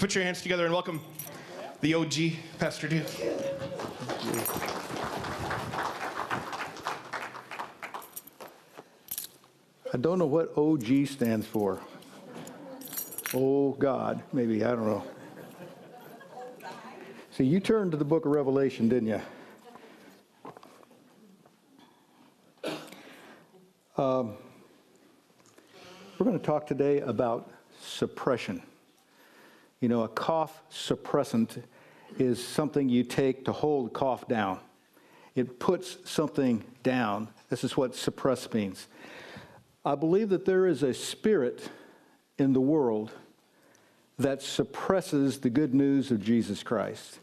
you put your hands together and welcome the OG, Pastor Duke? I don't know what OG stands for. Oh God, maybe, I don't know. See, you turned to the book of Revelation, didn't you? Um, we're going to talk today about suppression. You know, a cough suppressant is something you take to hold cough down. It puts something down. This is what suppress means. I believe that there is a spirit in the world that suppresses the good news of Jesus Christ.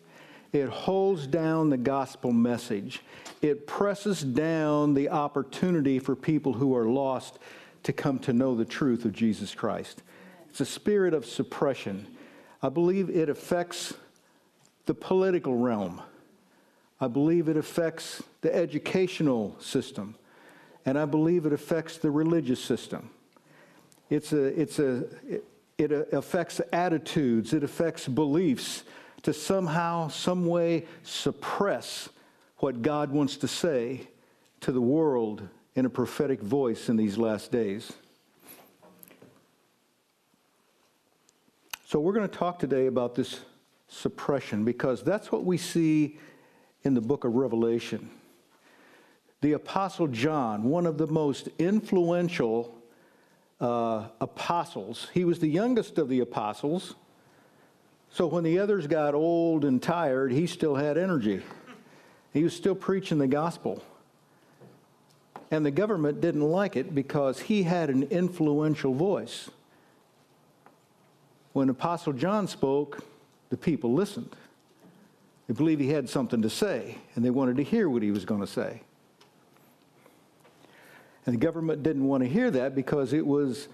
It holds down the gospel message. It presses down the opportunity for people who are lost to come to know the truth of Jesus Christ. It's a spirit of suppression. I believe it affects the political realm. I believe it affects the educational system. And I believe it affects the religious system. It's a, it's a, it, it affects attitudes, it affects beliefs to somehow, some way suppress what God wants to say to the world in a prophetic voice in these last days. So, we're going to talk today about this suppression because that's what we see in the book of Revelation. The Apostle John, one of the most influential uh, apostles, he was the youngest of the apostles. So when the others got old and tired, he still had energy. He was still preaching the gospel. And the government didn't like it because he had an influential voice. When Apostle John spoke, the people listened. They believed he had something to say, and they wanted to hear what he was going to say. And the government didn't want to hear that because it was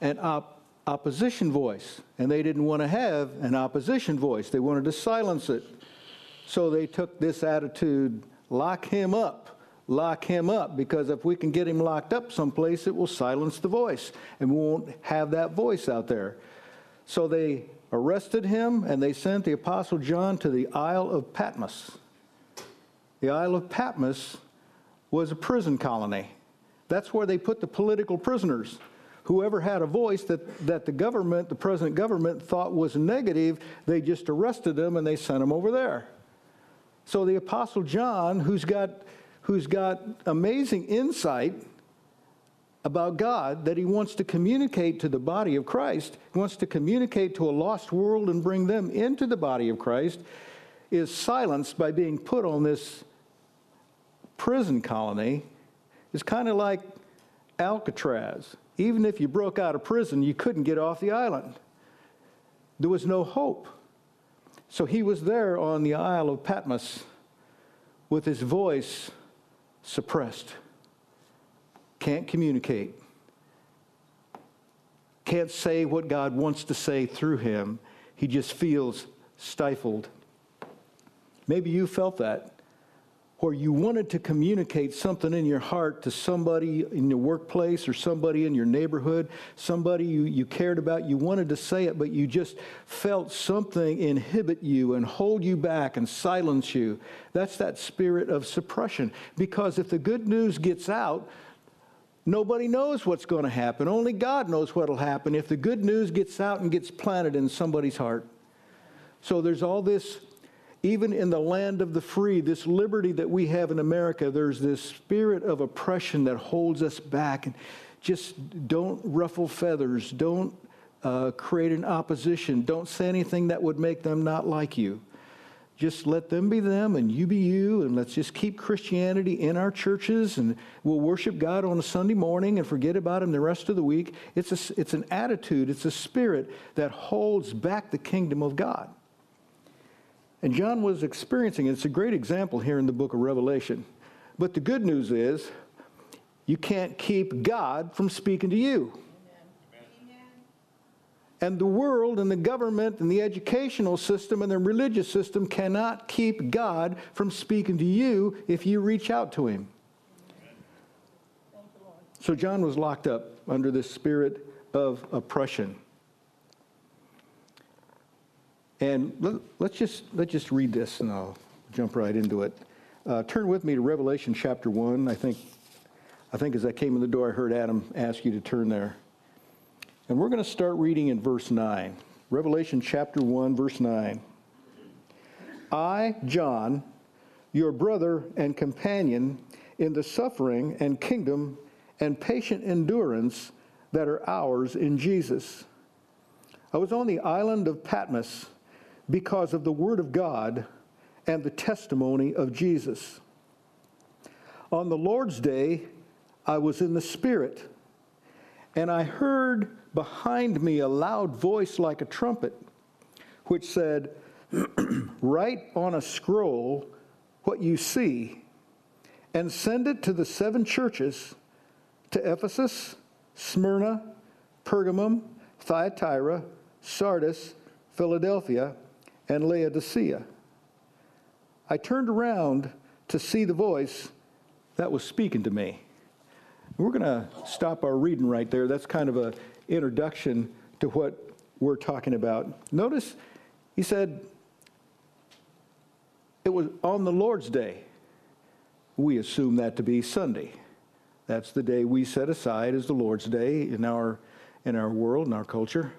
an op- opposition voice, and they didn't want to have an opposition voice. They wanted to silence it. So they took this attitude lock him up, lock him up, because if we can get him locked up someplace, it will silence the voice, and we won't have that voice out there. So they arrested him and they sent the Apostle John to the Isle of Patmos. The Isle of Patmos was a prison colony. That's where they put the political prisoners. Whoever had a voice that, that the government, the present government, thought was negative, they just arrested them and they sent them over there. So the Apostle John, who's got, who's got amazing insight about God that he wants to communicate to the body of Christ, he wants to communicate to a lost world and bring them into the body of Christ, is silenced by being put on this prison colony. It's kind of like Alcatraz. Even if you broke out of prison, you couldn't get off the island. There was no hope. So he was there on the Isle of Patmos with his voice suppressed can't communicate, can't say what God wants to say through him. He just feels stifled. Maybe you felt that, or you wanted to communicate something in your heart to somebody in your workplace or somebody in your neighborhood, somebody you, you cared about. You wanted to say it, but you just felt something inhibit you and hold you back and silence you. That's that spirit of suppression. Because if the good news gets out, Nobody knows what's going to happen. Only God knows what will happen if the good news gets out and gets planted in somebody's heart. So there's all this, even in the land of the free, this liberty that we have in America, there's this spirit of oppression that holds us back. And just don't ruffle feathers. Don't uh, create an opposition. Don't say anything that would make them not like you just let them be them and you be you, and let's just keep Christianity in our churches, and we'll worship God on a Sunday morning and forget about Him the rest of the week. It's, a, it's an attitude, it's a spirit that holds back the kingdom of God. And John was experiencing. It's a great example here in the book of Revelation. But the good news is, you can't keep God from speaking to you. And the world and the government and the educational system and the religious system cannot keep God from speaking to you if you reach out to him. So John was locked up under this spirit of oppression. And let, let's just let's just read this, and I'll jump right into it. Uh, turn with me to Revelation chapter one. I think I think as I came in the door, I heard Adam ask you to turn there. And we're going to start reading in verse 9. Revelation chapter 1, verse 9. I, John, your brother and companion in the suffering and kingdom and patient endurance that are ours in Jesus. I was on the island of Patmos because of the word of God and the testimony of Jesus. On the Lord's day, I was in the Spirit, and I heard behind me a loud voice like a trumpet, which said, Write on a scroll what you see, and send it to the seven churches to Ephesus, Smyrna, Pergamum, Thyatira, Sardis, Philadelphia, and Laodicea. I turned around to see the voice that was speaking to me. We're going to stop our reading right there. That's kind of an introduction to what we're talking about. Notice he said, it was on the Lord's day. We assume that to be Sunday. That's the day we set aside as the Lord's day in our, in our world, in our culture.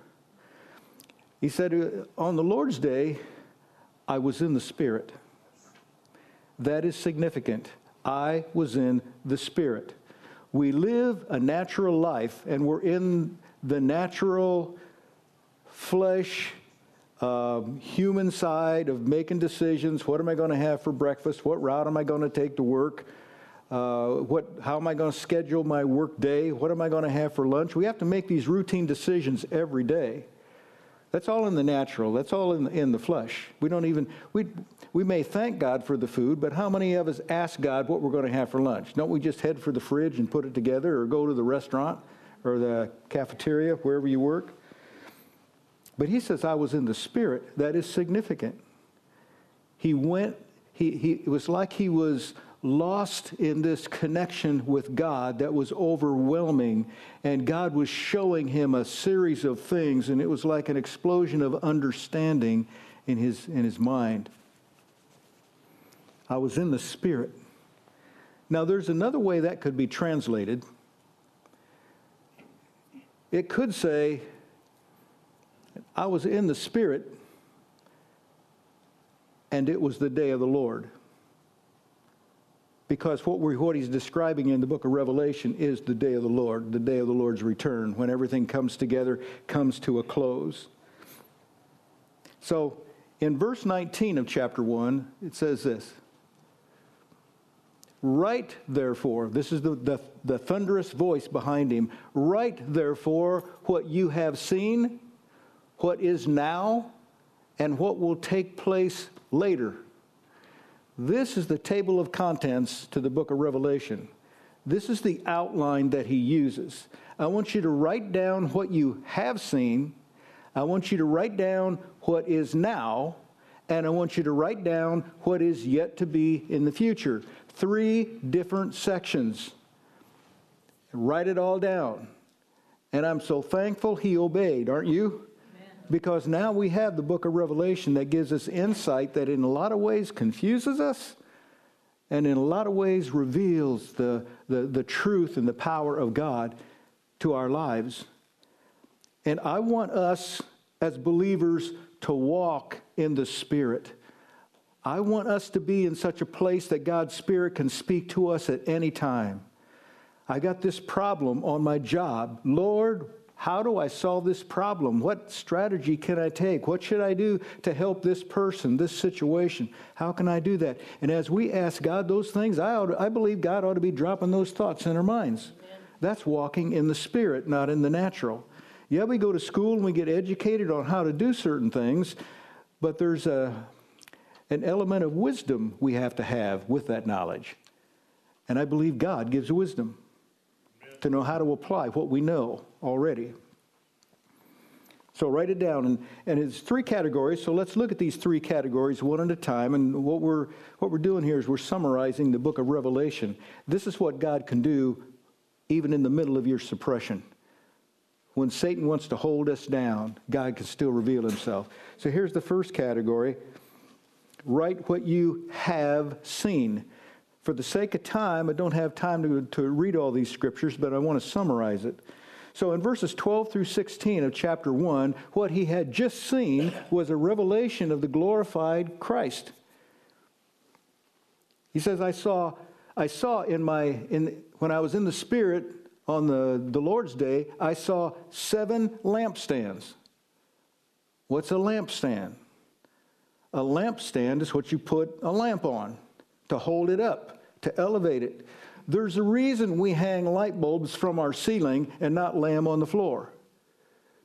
He said, uh, On the Lord's day, I was in the Spirit. That is significant. I was in the Spirit. We live a natural life and we're in the natural flesh, um, human side of making decisions. What am I going to have for breakfast? What route am I going to take to work? Uh, what, how am I going to schedule my work day? What am I going to have for lunch? We have to make these routine decisions every day. That's all in the natural. That's all in the, in the flesh. We don't even, we, we may thank God for the food, but how many of us ask God what we're going to have for lunch? Don't we just head for the fridge and put it together or go to the restaurant or the cafeteria, wherever you work? But he says, I was in the spirit. That is significant. He went, he, he, it was like he was lost in this connection with God that was overwhelming, and God was showing him a series of things, and it was like an explosion of understanding in his, in his mind. I was in the Spirit. Now, there's another way that could be translated. It could say, I was in the Spirit, and it was the day of the Lord. Because what, we're, what he's describing in the book of Revelation is the day of the Lord, the day of the Lord's return, when everything comes together, comes to a close. So, in verse 19 of chapter 1, it says this Write, therefore, this is the, the, the, thunderous voice behind him. Write, therefore, what you have seen, what is now, and what will take place later. This is the table of contents to the book of Revelation. This is the outline that he uses. I want you to write down what you have seen. I want you to write down what is now. And I want you to write down what is yet to be in the future. Three different sections. Write it all down. And I'm so thankful he obeyed, aren't you? Because now we have the book of Revelation that gives us insight that in a lot of ways confuses us and in a lot of ways reveals the, the, the truth and the power of God to our lives. And I want us as believers to walk in the Spirit. I want us to be in such a place that God's Spirit can speak to us at any time. I got this problem on my job. Lord, how do I solve this problem? What strategy can I take? What should I do to help this person, this situation? How can I do that? And as we ask God those things, I, ought I believe God ought to be dropping those thoughts in our minds. Amen. That's walking in the spirit, not in the natural. Yeah, we go to school and we get educated on how to do certain things, but there's a, an element of wisdom we have to have with that knowledge. And I believe God gives wisdom to know how to apply what we know already. So write it down, and, and it's three categories. So let's look at these three categories one at a time. And what we're what we're doing here is we're summarizing the book of Revelation. This is what God can do, even in the middle of your suppression. when Satan wants to hold us down, God can still reveal himself. So here's the first category write what you have seen. For the sake of time, I don't have time to, to read all these scriptures, but I want to summarize it. So in verses 12 through 16 of chapter 1, what he had just seen was a revelation of the glorified Christ. He says, I saw, I saw in my, in, when I was in the Spirit on the, the Lord's day, I saw seven lampstands. What's a lampstand? A lampstand is what you put a lamp on to hold it up, to elevate it. There's a reason we hang light bulbs from our ceiling and not lay them on the floor.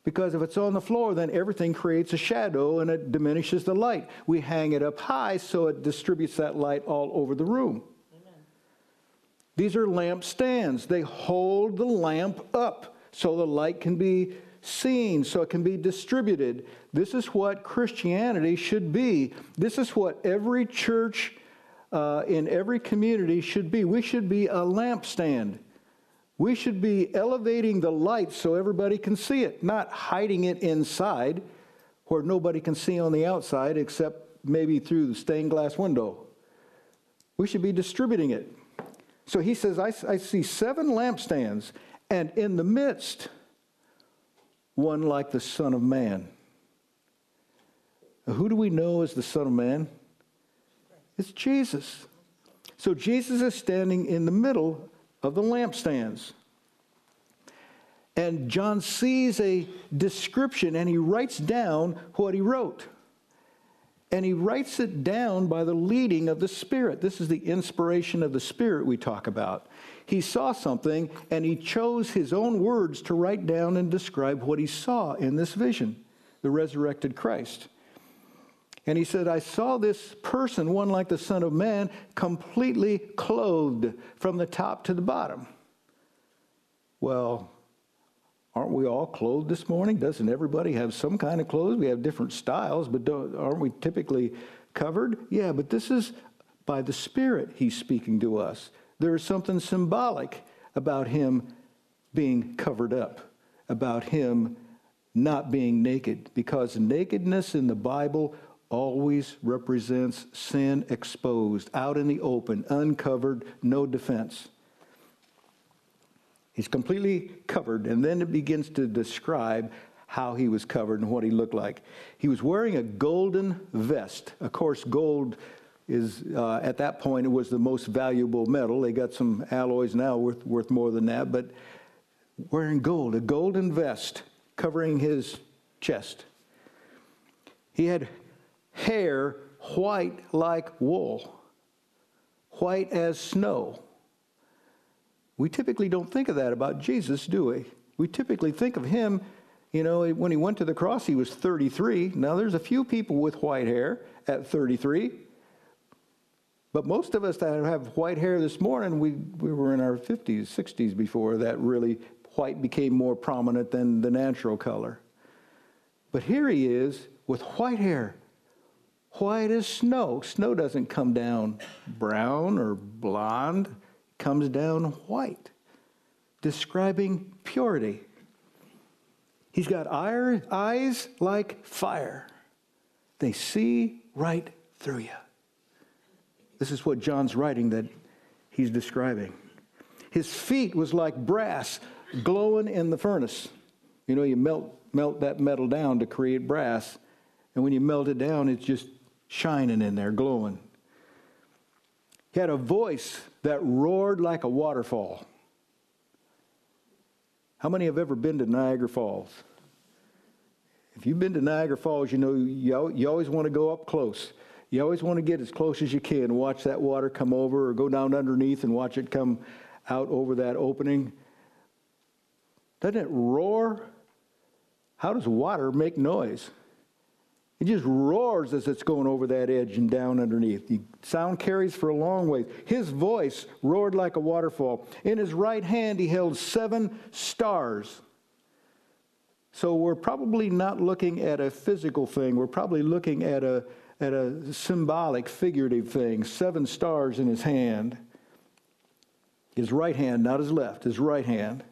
Because if it's on the floor, then everything creates a shadow and it diminishes the light. We hang it up high so it distributes that light all over the room. Amen. These are lamp stands. They hold the lamp up so the light can be seen, so it can be distributed. This is what Christianity should be. This is what every church uh, in every community should be. We should be a lampstand. We should be elevating the light so everybody can see it, not hiding it inside where nobody can see on the outside except maybe through the stained glass window. We should be distributing it. So he says, I, I see seven lampstands, and in the midst, one like the Son of Man. Who do we know as the Son of Man? It's Jesus. So Jesus is standing in the middle of the lampstands. And John sees a description and he writes down what he wrote. And he writes it down by the leading of the Spirit. This is the inspiration of the Spirit we talk about. He saw something and he chose his own words to write down and describe what he saw in this vision the resurrected Christ. And he said, I saw this person, one like the Son of Man, completely clothed from the top to the bottom. Well, aren't we all clothed this morning? Doesn't everybody have some kind of clothes? We have different styles, but aren't we typically covered? Yeah, but this is by the Spirit he's speaking to us. There is something symbolic about him being covered up, about him not being naked, because nakedness in the Bible always represents sin exposed, out in the open, uncovered, no defense. He's completely covered, and then it begins to describe how he was covered and what he looked like. He was wearing a golden vest. Of course, gold is, uh, at that point, it was the most valuable metal. They got some alloys now worth, worth more than that, but wearing gold, a golden vest covering his chest. He had hair white like wool, white as snow. We typically don't think of that about Jesus, do we? We typically think of him, you know, when he went to the cross, he was 33. Now, there's a few people with white hair at 33. But most of us that have white hair this morning, we, we were in our 50s, 60s before that really white became more prominent than the natural color. But here he is with white hair, white as snow. Snow doesn't come down brown or blonde, it comes down white, describing purity. He's got eyes like fire. They see right through you. This is what John's writing that he's describing. His feet was like brass glowing in the furnace. You know, you melt, melt that metal down to create brass, and when you melt it down, it's just shining in there, glowing. He had a voice that roared like a waterfall. How many have ever been to Niagara Falls? If you've been to Niagara Falls, you know you, you always want to go up close. You always want to get as close as you can, watch that water come over, or go down underneath and watch it come out over that opening. Doesn't it roar? How does water make noise? It just roars as it's going over that edge and down underneath. The sound carries for a long way. His voice roared like a waterfall. In his right hand, he held seven stars. So we're probably not looking at a physical thing. We're probably looking at a, at a symbolic, figurative thing. Seven stars in his hand. His right hand, not his left, his right hand.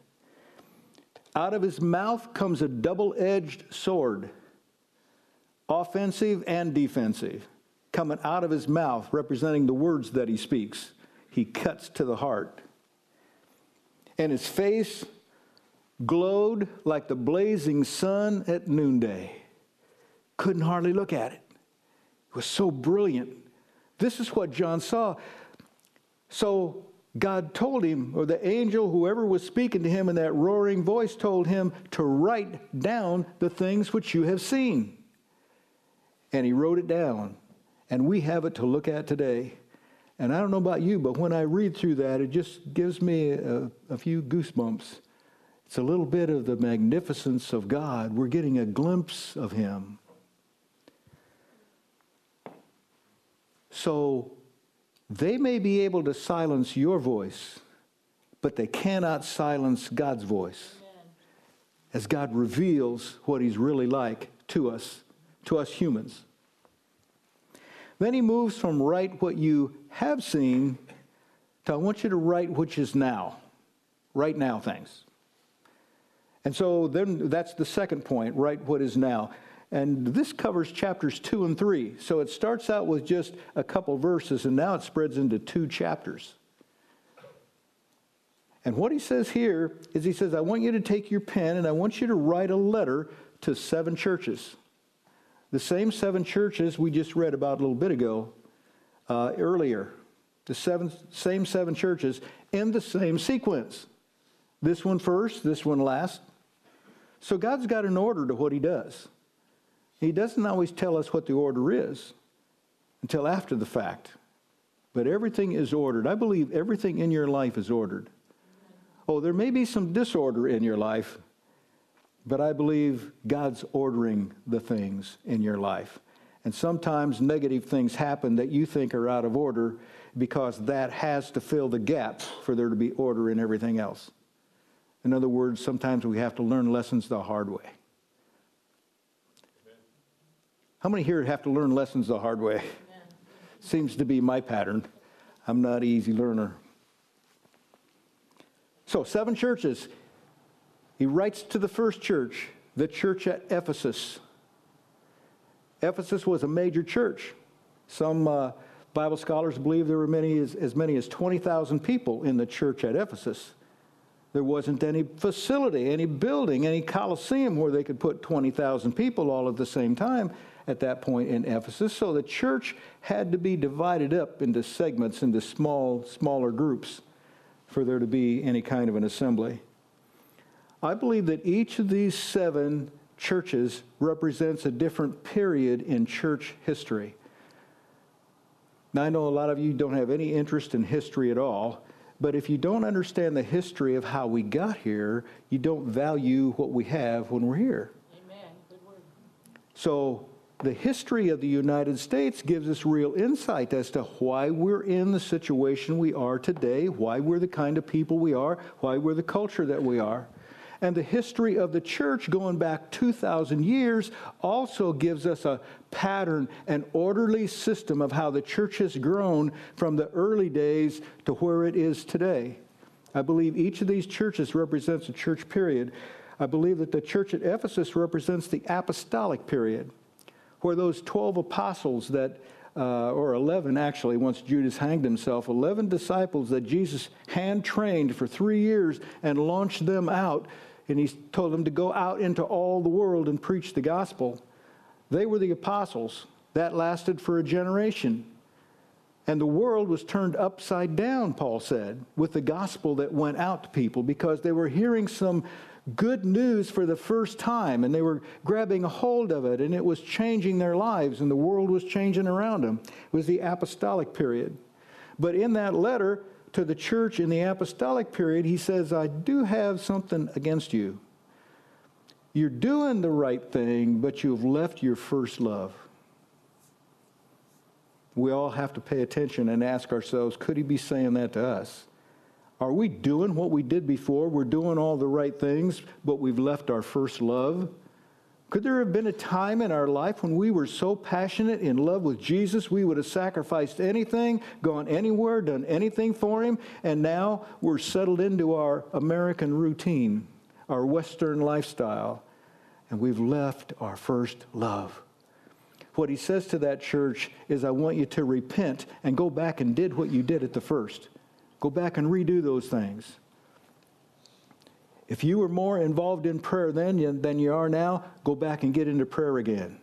Out of his mouth comes a double edged sword, offensive and defensive, coming out of his mouth, representing the words that he speaks. He cuts to the heart. And his face glowed like the blazing sun at noonday. Couldn't hardly look at it. Was so brilliant. This is what John saw. So God told him, or the angel, whoever was speaking to him in that roaring voice, told him to write down the things which you have seen. And he wrote it down. And we have it to look at today. And I don't know about you, but when I read through that, it just gives me a, a few goosebumps. It's a little bit of the magnificence of God. We're getting a glimpse of Him. So they may be able to silence your voice, but they cannot silence God's voice as God reveals what He's really like to us, to us humans. Then He moves from write what you have seen to I want you to write which is now, right now things. And so then that's the second point, write what is now. And this covers chapters two and three. So it starts out with just a couple verses, and now it spreads into two chapters. And what he says here is he says, I want you to take your pen and I want you to write a letter to seven churches. The same seven churches we just read about a little bit ago, uh, earlier. The seven, same seven churches in the same sequence. This one first, this one last. So God's got an order to what he does. He doesn't always tell us what the order is until after the fact. But everything is ordered. I believe everything in your life is ordered. Oh, there may be some disorder in your life, but I believe God's ordering the things in your life. And sometimes negative things happen that you think are out of order because that has to fill the gap for there to be order in everything else. In other words, sometimes we have to learn lessons the hard way. How many here have to learn lessons the hard way? Seems to be my pattern. I'm not an easy learner. So, seven churches. He writes to the first church, the church at Ephesus. Ephesus was a major church. Some uh, Bible scholars believe there were many as, as many as 20,000 people in the church at Ephesus. There wasn't any facility, any building, any coliseum where they could put 20,000 people all at the same time at that point in Ephesus. So the church had to be divided up into segments, into small, smaller groups for there to be any kind of an assembly. I believe that each of these seven churches represents a different period in church history. Now, I know a lot of you don't have any interest in history at all, but if you don't understand the history of how we got here, you don't value what we have when we're here. Amen. Good word. So, the history of the United States gives us real insight as to why we're in the situation we are today, why we're the kind of people we are, why we're the culture that we are. And the history of the church going back 2,000 years also gives us a pattern, an orderly system of how the church has grown from the early days to where it is today. I believe each of these churches represents a church period. I believe that the church at Ephesus represents the apostolic period where those 12 apostles that, uh, or 11 actually, once Judas hanged himself, 11 disciples that Jesus hand trained for three years and launched them out, and he told them to go out into all the world and preach the gospel. They were the apostles. That lasted for a generation. And the world was turned upside down, Paul said, with the gospel that went out to people because they were hearing some good news for the first time and they were grabbing a hold of it and it was changing their lives and the world was changing around them. It was the apostolic period. But in that letter to the church in the apostolic period, he says, I do have something against you. You're doing the right thing, but you've left your first love. We all have to pay attention and ask ourselves could he be saying that to us? Are we doing what we did before? We're doing all the right things, but we've left our first love? Could there have been a time in our life when we were so passionate in love with Jesus, we would have sacrificed anything, gone anywhere, done anything for Him, and now we're settled into our American routine? our Western lifestyle, and we've left our first love. What he says to that church is, I want you to repent and go back and did what you did at the first. Go back and redo those things. If you were more involved in prayer then than you are now, go back and get into prayer again.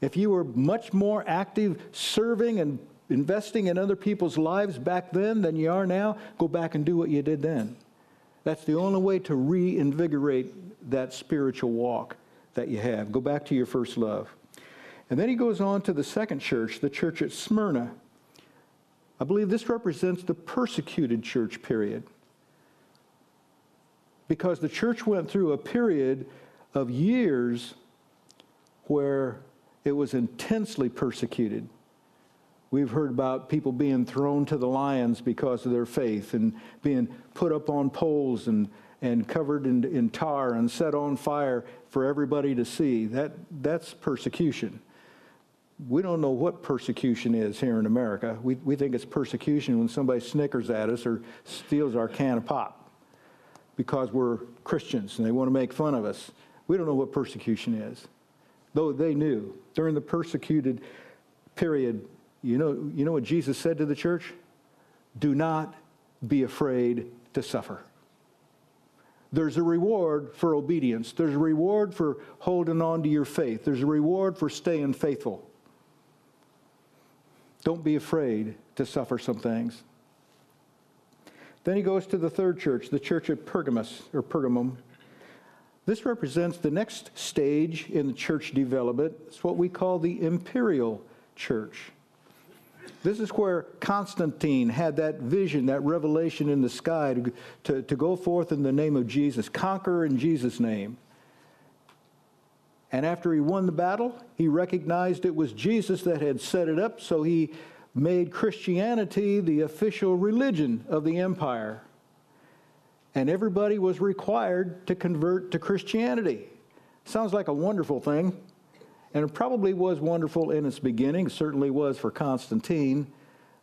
If you were much more active serving and investing in other people's lives back then than you are now, go back and do what you did then. That's the only way to reinvigorate that spiritual walk that you have. Go back to your first love. And then he goes on to the second church, the church at Smyrna. I believe this represents the persecuted church period. Because the church went through a period of years where it was intensely persecuted. We've heard about people being thrown to the lions because of their faith and being put up on poles and, and covered in, in tar and set on fire for everybody to see. That, that's persecution. We don't know what persecution is here in America. We, we think it's persecution when somebody snickers at us or steals our can of pop because we're Christians and they want to make fun of us. We don't know what persecution is, though they knew. During the persecuted period, you know, you know what Jesus said to the church? Do not be afraid to suffer. There's a reward for obedience. There's a reward for holding on to your faith. There's a reward for staying faithful. Don't be afraid to suffer some things. Then he goes to the third church, the church at Pergamus or Pergamum. This represents the next stage in the church development. It's what we call the imperial church. This is where Constantine had that vision, that revelation in the sky to, to, to go forth in the name of Jesus, conquer in Jesus' name. And after he won the battle, he recognized it was Jesus that had set it up, so he made Christianity the official religion of the empire. And everybody was required to convert to Christianity. Sounds like a wonderful thing. And it probably was wonderful in its beginning, certainly was for Constantine.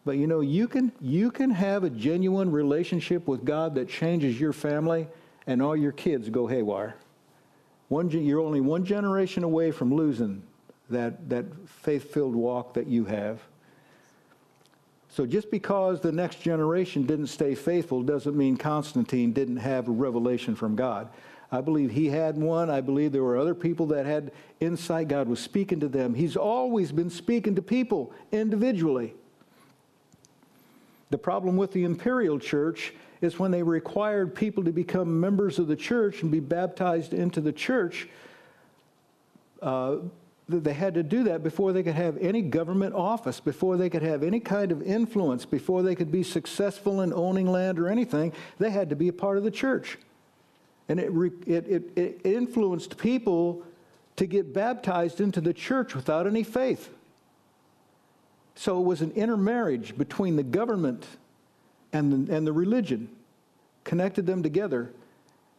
But you know, you can, you can have a genuine relationship with God that changes your family, and all your kids go haywire. One, you're only one generation away from losing that, that faith filled walk that you have. So just because the next generation didn't stay faithful doesn't mean Constantine didn't have a revelation from God. I believe he had one. I believe there were other people that had insight. God was speaking to them. He's always been speaking to people individually. The problem with the imperial church is when they required people to become members of the church and be baptized into the church. Uh, they had to do that before they could have any government office, before they could have any kind of influence, before they could be successful in owning land or anything. They had to be a part of the church. And it, it, it, it influenced people to get baptized into the church without any faith. So it was an intermarriage between the government and the, and the religion, connected them together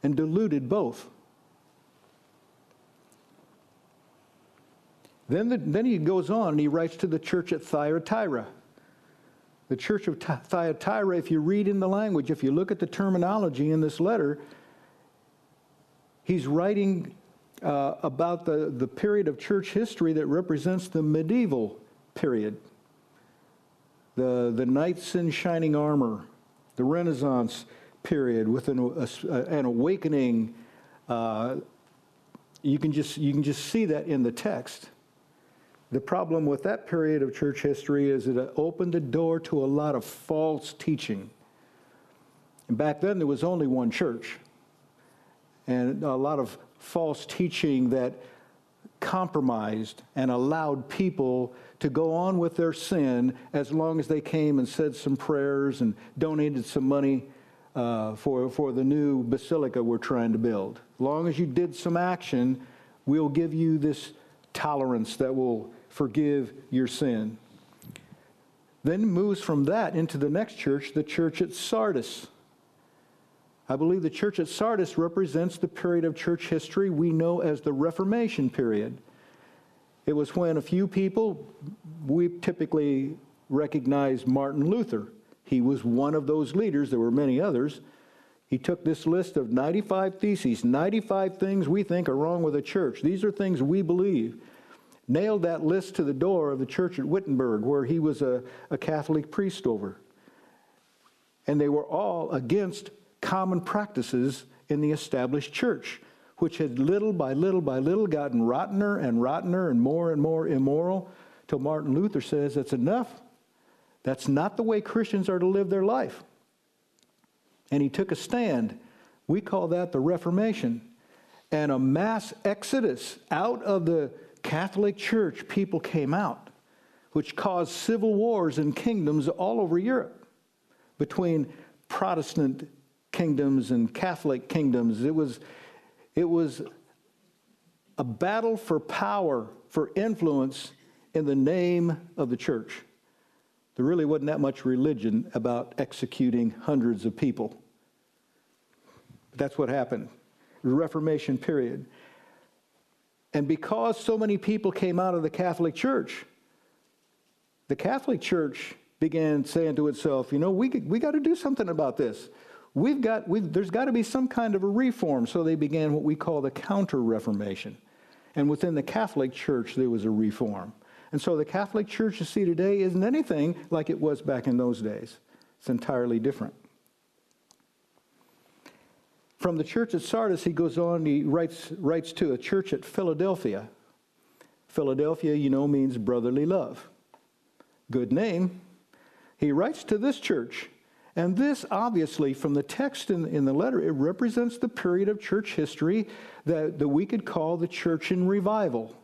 and diluted both. Then, the, then he goes on and he writes to the church at Thyatira. The church of Thyatira, if you read in the language, if you look at the terminology in this letter, he's writing uh, about the, the period of church history that represents the medieval period. The, the knights in shining armor, the Renaissance period with an, a, an awakening. Uh, you, can just, you can just see that in the text. The problem with that period of church history is it opened the door to a lot of false teaching. And back then, there was only one church, and a lot of false teaching that compromised and allowed people to go on with their sin as long as they came and said some prayers and donated some money uh, for, for the new basilica we're trying to build. As long as you did some action, we'll give you this tolerance that will forgive your sin. Then moves from that into the next church, the church at Sardis. I believe the church at Sardis represents the period of church history we know as the Reformation period. It was when a few people, we typically recognize Martin Luther. He was one of those leaders, there were many others. He took this list of 95 theses, 95 things we think are wrong with the church. These are things we believe. Nailed that list to the door of the church at Wittenberg, where he was a, a Catholic priest over. And they were all against common practices in the established church, which had little by little by little gotten rottener and rottener and more and more immoral, till Martin Luther says that's enough. That's not the way Christians are to live their life. And he took a stand. We call that the Reformation. And a mass exodus out of the Catholic Church, people came out, which caused civil wars in kingdoms all over Europe between Protestant kingdoms and Catholic kingdoms. It was, it was a battle for power, for influence in the name of the church. There really wasn't that much religion about executing hundreds of people. But that's what happened. The Reformation period. And because so many people came out of the Catholic Church, the Catholic Church began saying to itself, you know, we, we got to do something about this. We've got, we've, there's got to be some kind of a reform. So they began what we call the Counter Reformation. And within the Catholic Church, there was a reform. And so the Catholic Church you see today isn't anything like it was back in those days, it's entirely different. From the church at Sardis, he goes on, he writes, writes to a church at Philadelphia. Philadelphia, you know, means brotherly love. Good name. He writes to this church, and this, obviously, from the text in, in the letter, it represents the period of church history that, that we could call the church in revival.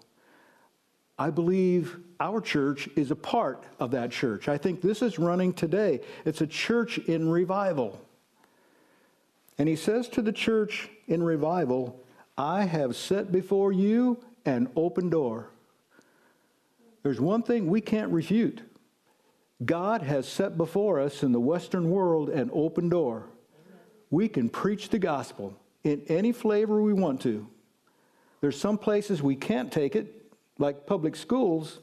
I believe our church is a part of that church. I think this is running today. It's a church in revival. And he says to the church in revival, I have set before you an open door. There's one thing we can't refute God has set before us in the Western world an open door. We can preach the gospel in any flavor we want to. There's some places we can't take it, like public schools,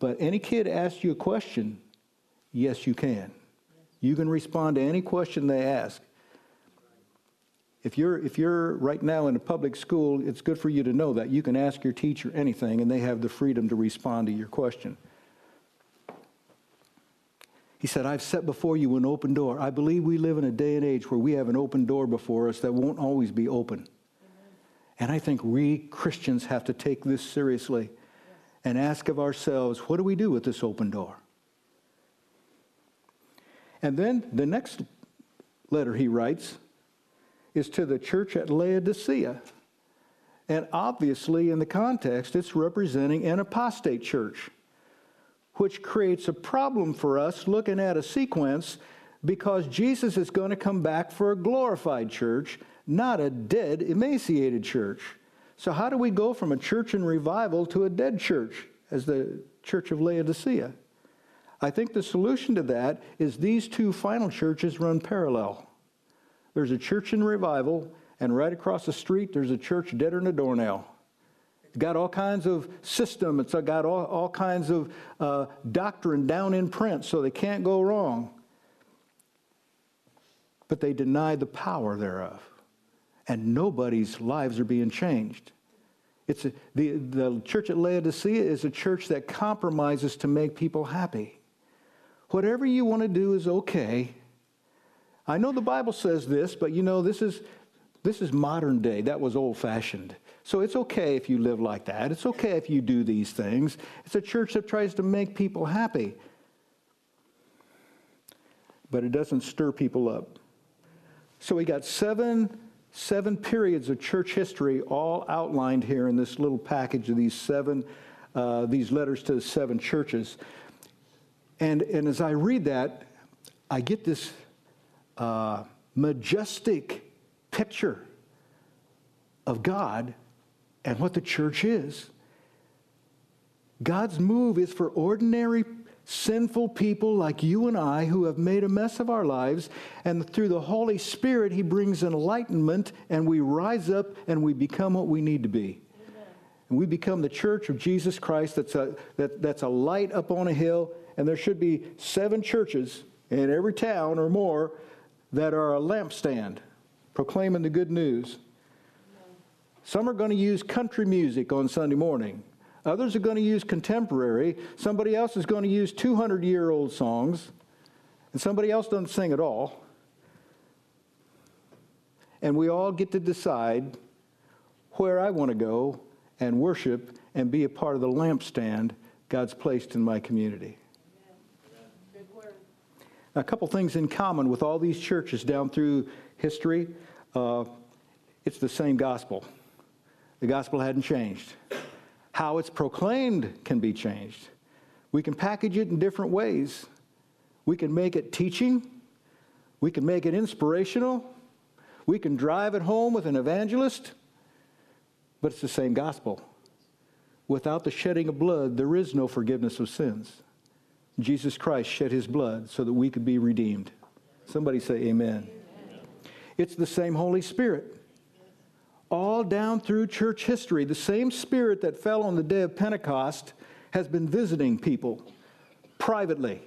but any kid asks you a question, yes, you can. You can respond to any question they ask. If you're, if you're right now in a public school, it's good for you to know that. You can ask your teacher anything, and they have the freedom to respond to your question. He said, I've set before you an open door. I believe we live in a day and age where we have an open door before us that won't always be open. Amen. And I think we Christians have to take this seriously yes. and ask of ourselves, what do we do with this open door? And then the next letter he writes is to the church at Laodicea. And obviously, in the context, it's representing an apostate church, which creates a problem for us looking at a sequence because Jesus is going to come back for a glorified church, not a dead, emaciated church. So, how do we go from a church in revival to a dead church as the church of Laodicea? I think the solution to that is these two final churches run parallel. There's a church in revival, and right across the street, there's a church deader than a doornail. Got all kinds of system, it's got all, all kinds of uh, doctrine down in print, so they can't go wrong. But they deny the power thereof, and nobody's lives are being changed. It's a, the, the church at Laodicea is a church that compromises to make people happy. Whatever you want to do is okay. I know the Bible says this, but you know, this is, this is modern day. That was old fashioned. So it's okay if you live like that. It's okay if you do these things. It's a church that tries to make people happy, but it doesn't stir people up. So we got seven seven periods of church history all outlined here in this little package of these seven uh, these letters to the seven churches and, and as I read that, I get this uh, majestic picture of God and what the church is. God's move is for ordinary sinful people like you and I who have made a mess of our lives, and through the Holy Spirit, He brings enlightenment, and we rise up and we become what we need to be. Amen. And we become the church of Jesus Christ that's a, that, that's a light up on a hill and there should be seven churches in every town or more that are a lampstand, proclaiming the good news. Some are going to use country music on Sunday morning. Others are going to use contemporary. Somebody else is going to use 200 year old songs. And somebody else doesn't sing at all. And we all get to decide where I want to go and worship and be a part of the lampstand God's placed in my community. Now, a couple things in common with all these churches down through history uh, it's the same gospel. The gospel hadn't changed. How it's proclaimed can be changed. We can package it in different ways. We can make it teaching, we can make it inspirational, we can drive it home with an evangelist, but it's the same gospel. Without the shedding of blood, there is no forgiveness of sins. Jesus Christ shed his blood so that we could be redeemed. Somebody say, Amen. amen. It's the same Holy Spirit. All down through church history, the same Spirit that fell on the day of Pentecost has been visiting people privately.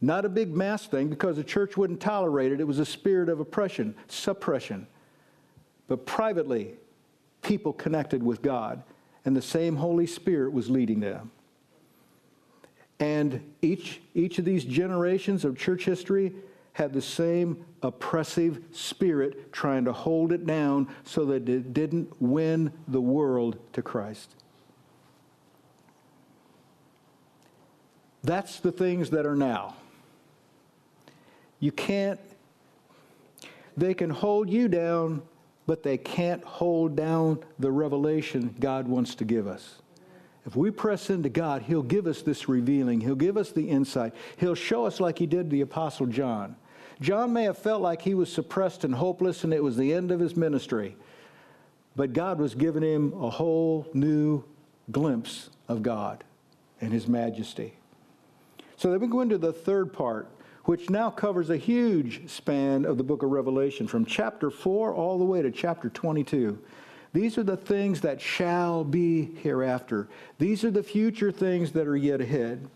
Not a big mass thing because the church wouldn't tolerate it. It was a spirit of oppression, suppression. But privately, people connected with God, and the same Holy Spirit was leading them. And each, each of these generations of church history had the same oppressive spirit trying to hold it down so that it didn't win the world to Christ. That's the things that are now. You can't, they can hold you down, but they can't hold down the revelation God wants to give us. If we press into God, He'll give us this revealing. He'll give us the insight. He'll show us like He did the Apostle John. John may have felt like he was suppressed and hopeless and it was the end of his ministry, but God was giving him a whole new glimpse of God and His majesty. So then we go into the third part, which now covers a huge span of the book of Revelation from chapter 4 all the way to chapter 22. These are the things that shall be hereafter. These are the future things that are yet ahead.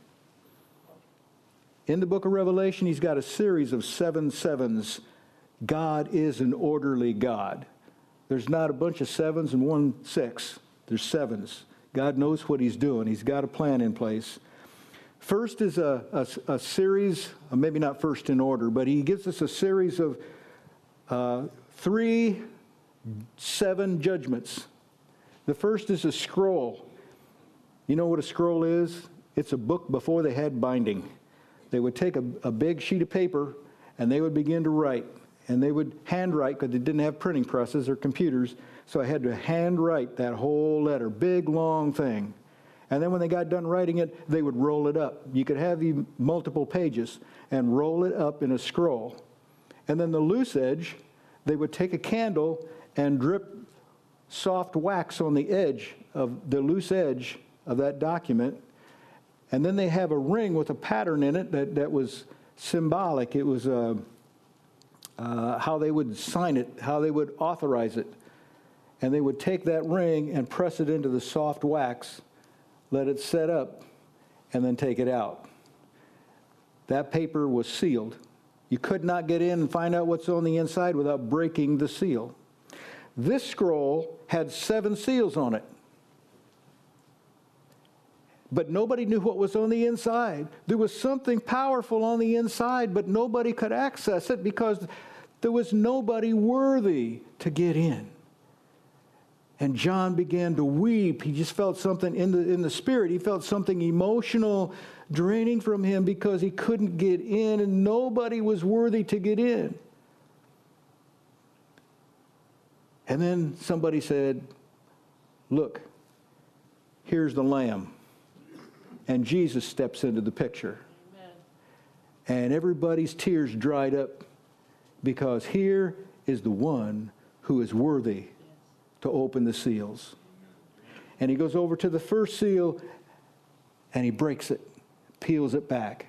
In the book of Revelation, he's got a series of seven sevens. God is an orderly God. There's not a bunch of sevens and one six, there's sevens. God knows what he's doing, he's got a plan in place. First is a, a, a series, uh, maybe not first in order, but he gives us a series of uh, three seven judgments. The first is a scroll. You know what a scroll is? It's a book before they had binding. They would take a, a big sheet of paper and they would begin to write. And they would handwrite because they didn't have printing presses or computers. So I had to handwrite that whole letter, big, long thing. And then when they got done writing it, they would roll it up. You could have multiple pages and roll it up in a scroll. And then the loose edge, they would take a candle and drip soft wax on the edge of the loose edge of that document. And then they have a ring with a pattern in it that, that was symbolic. It was uh, uh, how they would sign it, how they would authorize it. And they would take that ring and press it into the soft wax, let it set up, and then take it out. That paper was sealed. You could not get in and find out what's on the inside without breaking the seal. This scroll had seven seals on it. But nobody knew what was on the inside. There was something powerful on the inside, but nobody could access it because there was nobody worthy to get in. And John began to weep. He just felt something in the, in the spirit. He felt something emotional draining from him because he couldn't get in, and nobody was worthy to get in. And then somebody said, Look, here's the lamb. And Jesus steps into the picture. Amen. And everybody's tears dried up because here is the one who is worthy yes. to open the seals. And he goes over to the first seal and he breaks it, peels it back.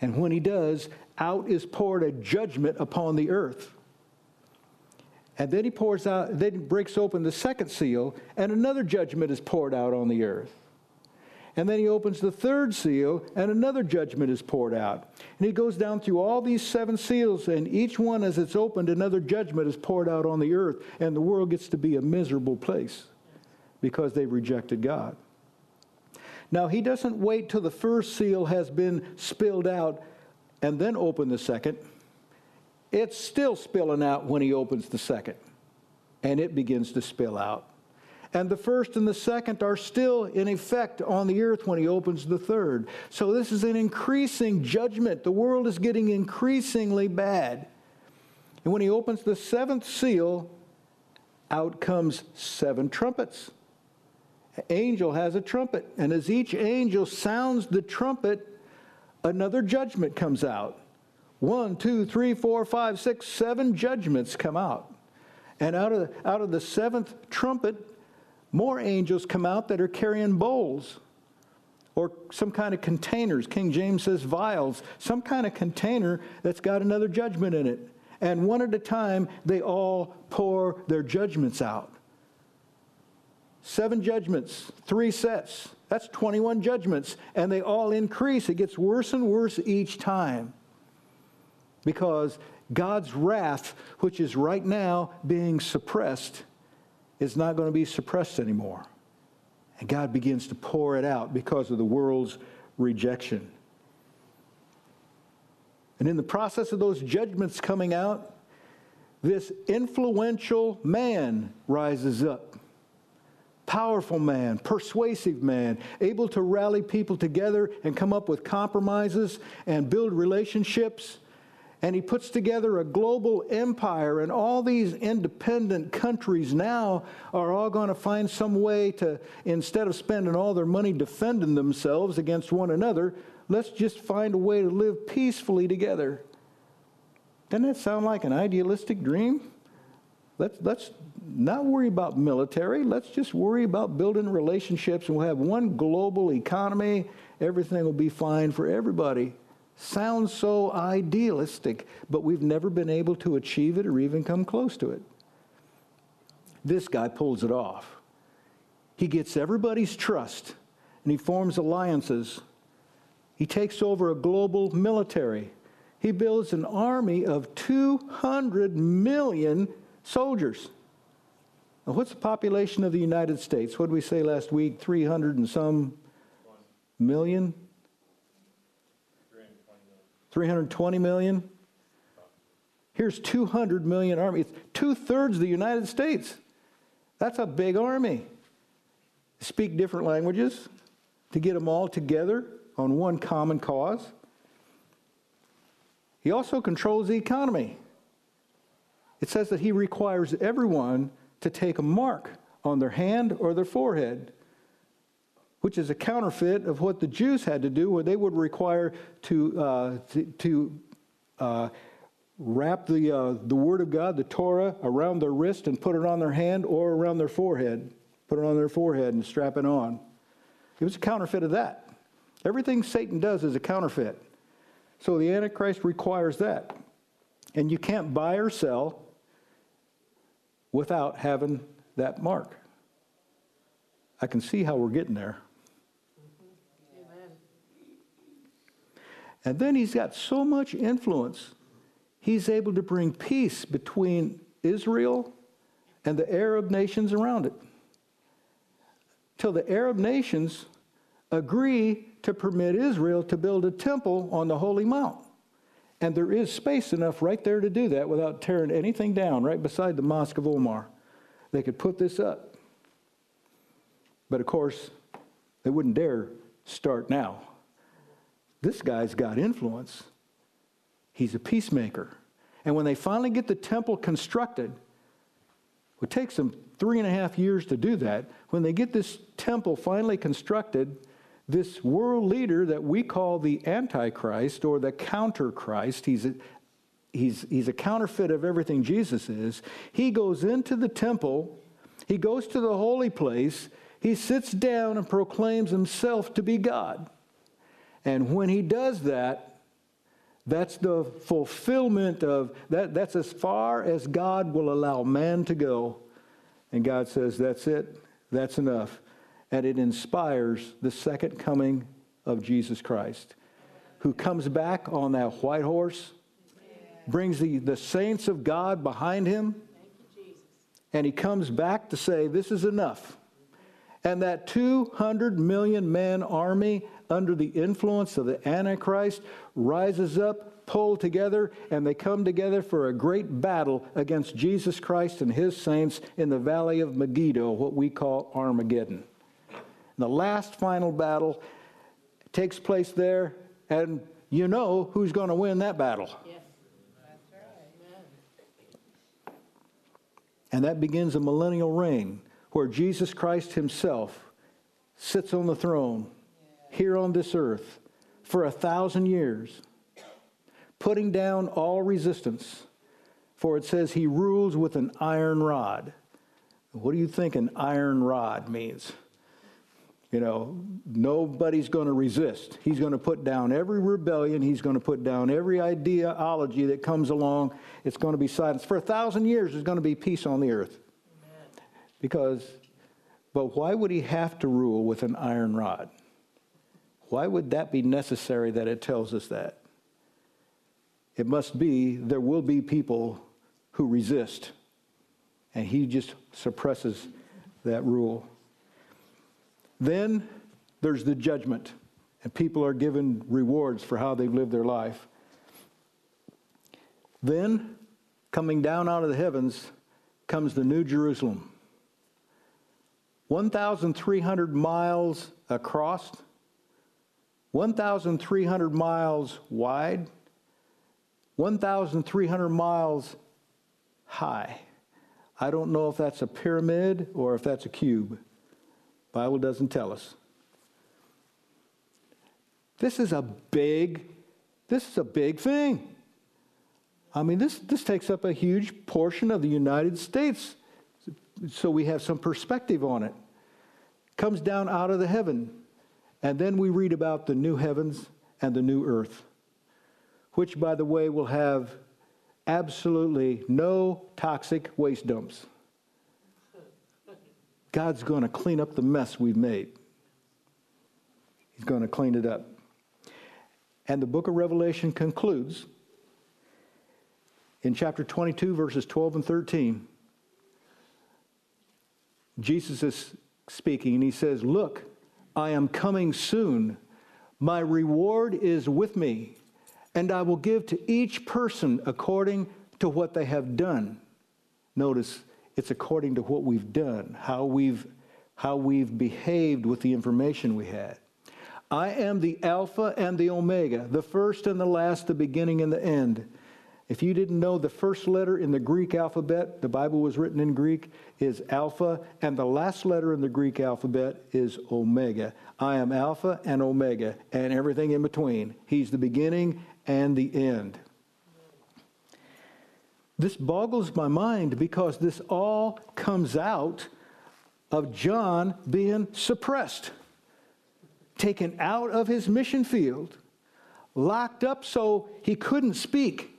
And when he does, out is poured a judgment upon the earth. And then he pours out, then breaks open the second seal, and another judgment is poured out on the earth. And then he opens the third seal, and another judgment is poured out. And he goes down through all these seven seals, and each one, as it's opened, another judgment is poured out on the earth, and the world gets to be a miserable place because they rejected God. Now, he doesn't wait till the first seal has been spilled out and then open the second. It's still spilling out when he opens the second, and it begins to spill out and the first and the second are still in effect on the earth when he opens the third. So this is an increasing judgment. The world is getting increasingly bad. And when he opens the seventh seal, out comes seven trumpets. An angel has a trumpet, and as each angel sounds the trumpet, another judgment comes out. One, two, three, four, five, six, seven judgments come out. And out of, out of the seventh trumpet, more angels come out that are carrying bowls or some kind of containers. King James says vials, some kind of container that's got another judgment in it. And one at a time, they all pour their judgments out. Seven judgments, three sets. That's 21 judgments. And they all increase. It gets worse and worse each time. Because God's wrath, which is right now being suppressed, is not going to be suppressed anymore. And God begins to pour it out because of the world's rejection. And in the process of those judgments coming out, this influential man rises up. Powerful man, persuasive man, able to rally people together and come up with compromises and build relationships and he puts together a global empire, and all these independent countries now are all going to find some way to, instead of spending all their money defending themselves against one another, let's just find a way to live peacefully together. Doesn't that sound like an idealistic dream? Let's, let's not worry about military. Let's just worry about building relationships, and we'll have one global economy. Everything will be fine for everybody. Sounds so idealistic, but we've never been able to achieve it or even come close to it. This guy pulls it off. He gets everybody's trust and he forms alliances. He takes over a global military. He builds an army of 200 million soldiers. Now, what's the population of the United States? What did we say last week? 300 and some million? 320 million. Here's 200 million army. It's Two thirds of the United States. That's a big army. Speak different languages to get them all together on one common cause. He also controls the economy. It says that he requires everyone to take a mark on their hand or their forehead which is a counterfeit of what the Jews had to do, where they would require to, uh, to, to uh, wrap the, uh, the Word of God, the Torah, around their wrist and put it on their hand or around their forehead. Put it on their forehead and strap it on. It was a counterfeit of that. Everything Satan does is a counterfeit. So the Antichrist requires that. And you can't buy or sell without having that mark. I can see how we're getting there. And then he's got so much influence, he's able to bring peace between Israel and the Arab nations around it. Till the Arab nations agree to permit Israel to build a temple on the Holy Mount. And there is space enough right there to do that without tearing anything down, right beside the Mosque of Omar. They could put this up. But of course, they wouldn't dare start now. This guy's got influence. He's a peacemaker. And when they finally get the temple constructed, it takes them three and a half years to do that. When they get this temple finally constructed, this world leader that we call the Antichrist or the counter Christ, he's a, he's, he's a counterfeit of everything Jesus is. He goes into the temple, he goes to the holy place, he sits down and proclaims himself to be God. And when he does that, that's the fulfillment of that. That's as far as God will allow man to go. And God says, That's it. That's enough. and it inspires the second coming of Jesus Christ, who comes back on that white horse, brings the, the saints of God behind him, and he comes back to say, This is enough. And that 200 million man army under the influence of the Antichrist rises up, pulled together, and they come together for a great battle against Jesus Christ and his saints in the valley of Megiddo, what we call Armageddon. The last final battle takes place there, and you know who's going to win that battle. Yes. That's right. And that begins a millennial reign where Jesus Christ himself sits on the throne here on this earth for a thousand years, putting down all resistance. For it says he rules with an iron rod. What do you think an iron rod means? You know, nobody's going to resist. He's going to put down every rebellion. He's going to put down every ideology that comes along. It's going to be silenced. For a thousand years, there's going to be peace on the earth. Because, but why would he have to rule with an iron rod? Why would that be necessary that it tells us that? It must be there will be people who resist, and he just suppresses that rule. Then there's the judgment, and people are given rewards for how they've lived their life. Then, coming down out of the heavens, comes the New Jerusalem. 1,300 miles across, 1,300 miles wide, 1,300 miles high. I don't know if that's a pyramid or if that's a cube. Bible doesn't tell us. This is a big this is a big thing. I mean this this takes up a huge portion of the United States. So we have some perspective on it. Comes down out of the heaven. And then we read about the new heavens and the new earth, which by the way will have absolutely no toxic waste dumps. God's going to clean up the mess we've made. He's going to clean it up. And the book of Revelation concludes in chapter 22, verses 12 and 13. Jesus is speaking, and he says, Look, I am coming soon. My reward is with me, and I will give to each person according to what they have done. Notice, it's according to what we've done, how we've, how we've behaved with the information we had. I am the Alpha and the Omega, the first and the last, the beginning and the end. If you didn't know, the first letter in the Greek alphabet, the Bible was written in Greek, is Alpha, and the last letter in the Greek alphabet is Omega. I am Alpha and Omega, and everything in between. He's the beginning and the end. This boggles my mind because this all comes out of John being suppressed, taken out of his mission field, locked up so he couldn't speak.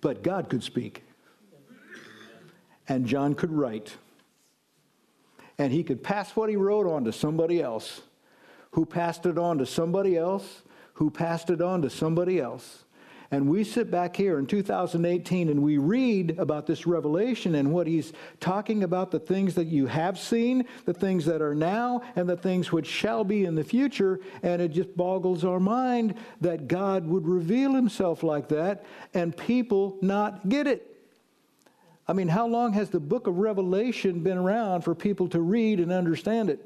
But God could speak, and John could write. And he could pass what he wrote on to somebody else, who passed it on to somebody else, who passed it on to somebody else. And we sit back here in 2018 and we read about this revelation and what he's talking about the things that you have seen, the things that are now, and the things which shall be in the future. And it just boggles our mind that God would reveal himself like that and people not get it. I mean, how long has the book of Revelation been around for people to read and understand it?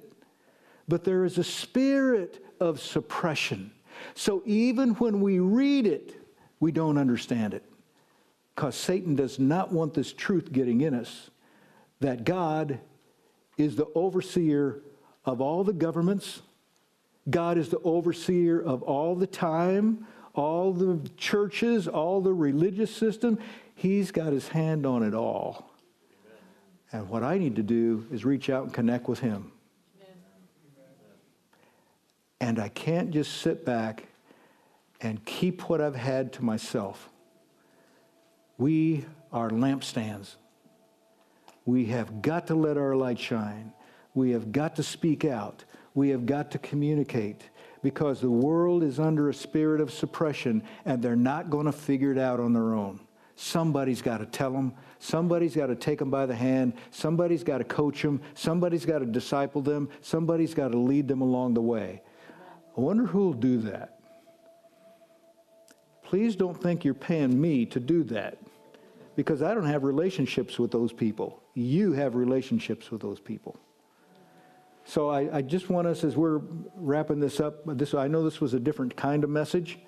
But there is a spirit of suppression. So even when we read it, we don't understand it. Because Satan does not want this truth getting in us that God is the overseer of all the governments, God is the overseer of all the time, all the churches, all the religious system. He's got his hand on it all. And what I need to do is reach out and connect with him. And I can't just sit back and keep what I've had to myself. We are lampstands. We have got to let our light shine. We have got to speak out. We have got to communicate because the world is under a spirit of suppression and they're not going to figure it out on their own. Somebody's got to tell them. Somebody's got to take them by the hand. Somebody's got to coach them. Somebody's got to disciple them. Somebody's got to lead them along the way. I wonder who will do that. Please don't think you're paying me to do that because I don't have relationships with those people. You have relationships with those people. So I, I just want us, as we're wrapping this up, this, I know this was a different kind of message,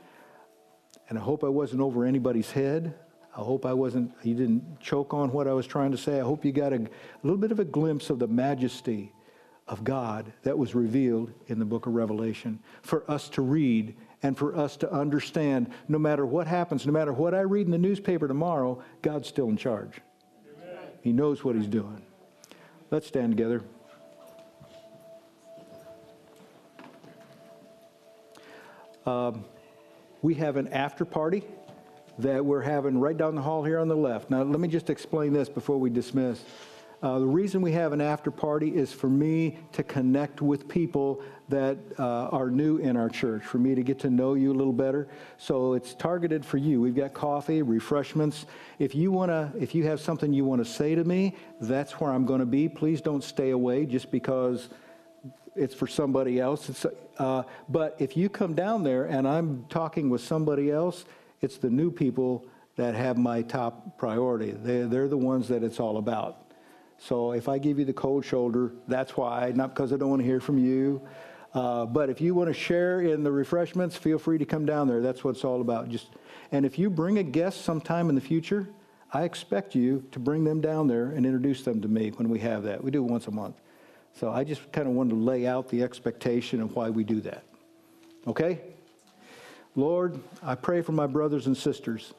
and I hope I wasn't over anybody's head. I hope I wasn't, you didn't choke on what I was trying to say. I hope you got a, a little bit of a glimpse of the majesty of God that was revealed in the book of Revelation for us to read and for us to understand no matter what happens, no matter what I read in the newspaper tomorrow, God's still in charge. He knows what he's doing. Let's stand together. Um, we have an after party that we're having right down the hall here on the left. Now, let me just explain this before we dismiss. Uh, the reason we have an after party is for me to connect with people that uh, are new in our church, for me to get to know you a little better. So it's targeted for you. We've got coffee, refreshments. If you want to, if you have something you want to say to me, that's where I'm going to be. Please don't stay away just because it's for somebody else. Uh, but if you come down there and I'm talking with somebody else, it's the new people that have my top priority. They're, they're the ones that it's all about. So if I give you the cold shoulder, that's why, not because I don't want to hear from you. Uh, but if you want to share in the refreshments, feel free to come down there. That's what it's all about. Just, and if you bring a guest sometime in the future, I expect you to bring them down there and introduce them to me when we have that. We do it once a month. So I just kind of wanted to lay out the expectation of why we do that. Okay? Lord, I pray for my brothers and sisters.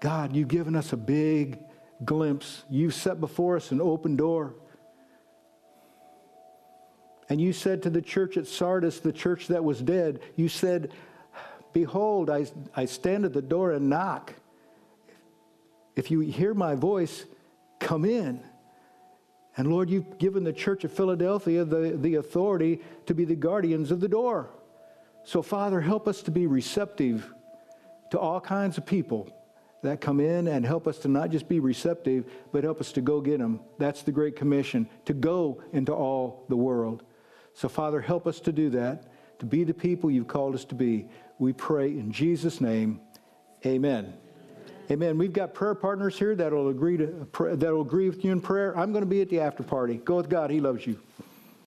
God, you've given us a big glimpse. You've set before us an open door. And you said to the church at Sardis, the church that was dead, you said, Behold, I, I stand at the door and knock. If you hear my voice, come in. And Lord, you've given the church of Philadelphia the, the authority to be the guardians of the door. So, Father, help us to be receptive to all kinds of people that come in and help us to not just be receptive, but help us to go get them. That's the Great Commission, to go into all the world. So, Father, help us to do that, to be the people you've called us to be. We pray in Jesus' name. Amen. Amen. We've got prayer partners here that'll agree to that'll agree with you in prayer. I'm going to be at the after party. Go with God. He loves you.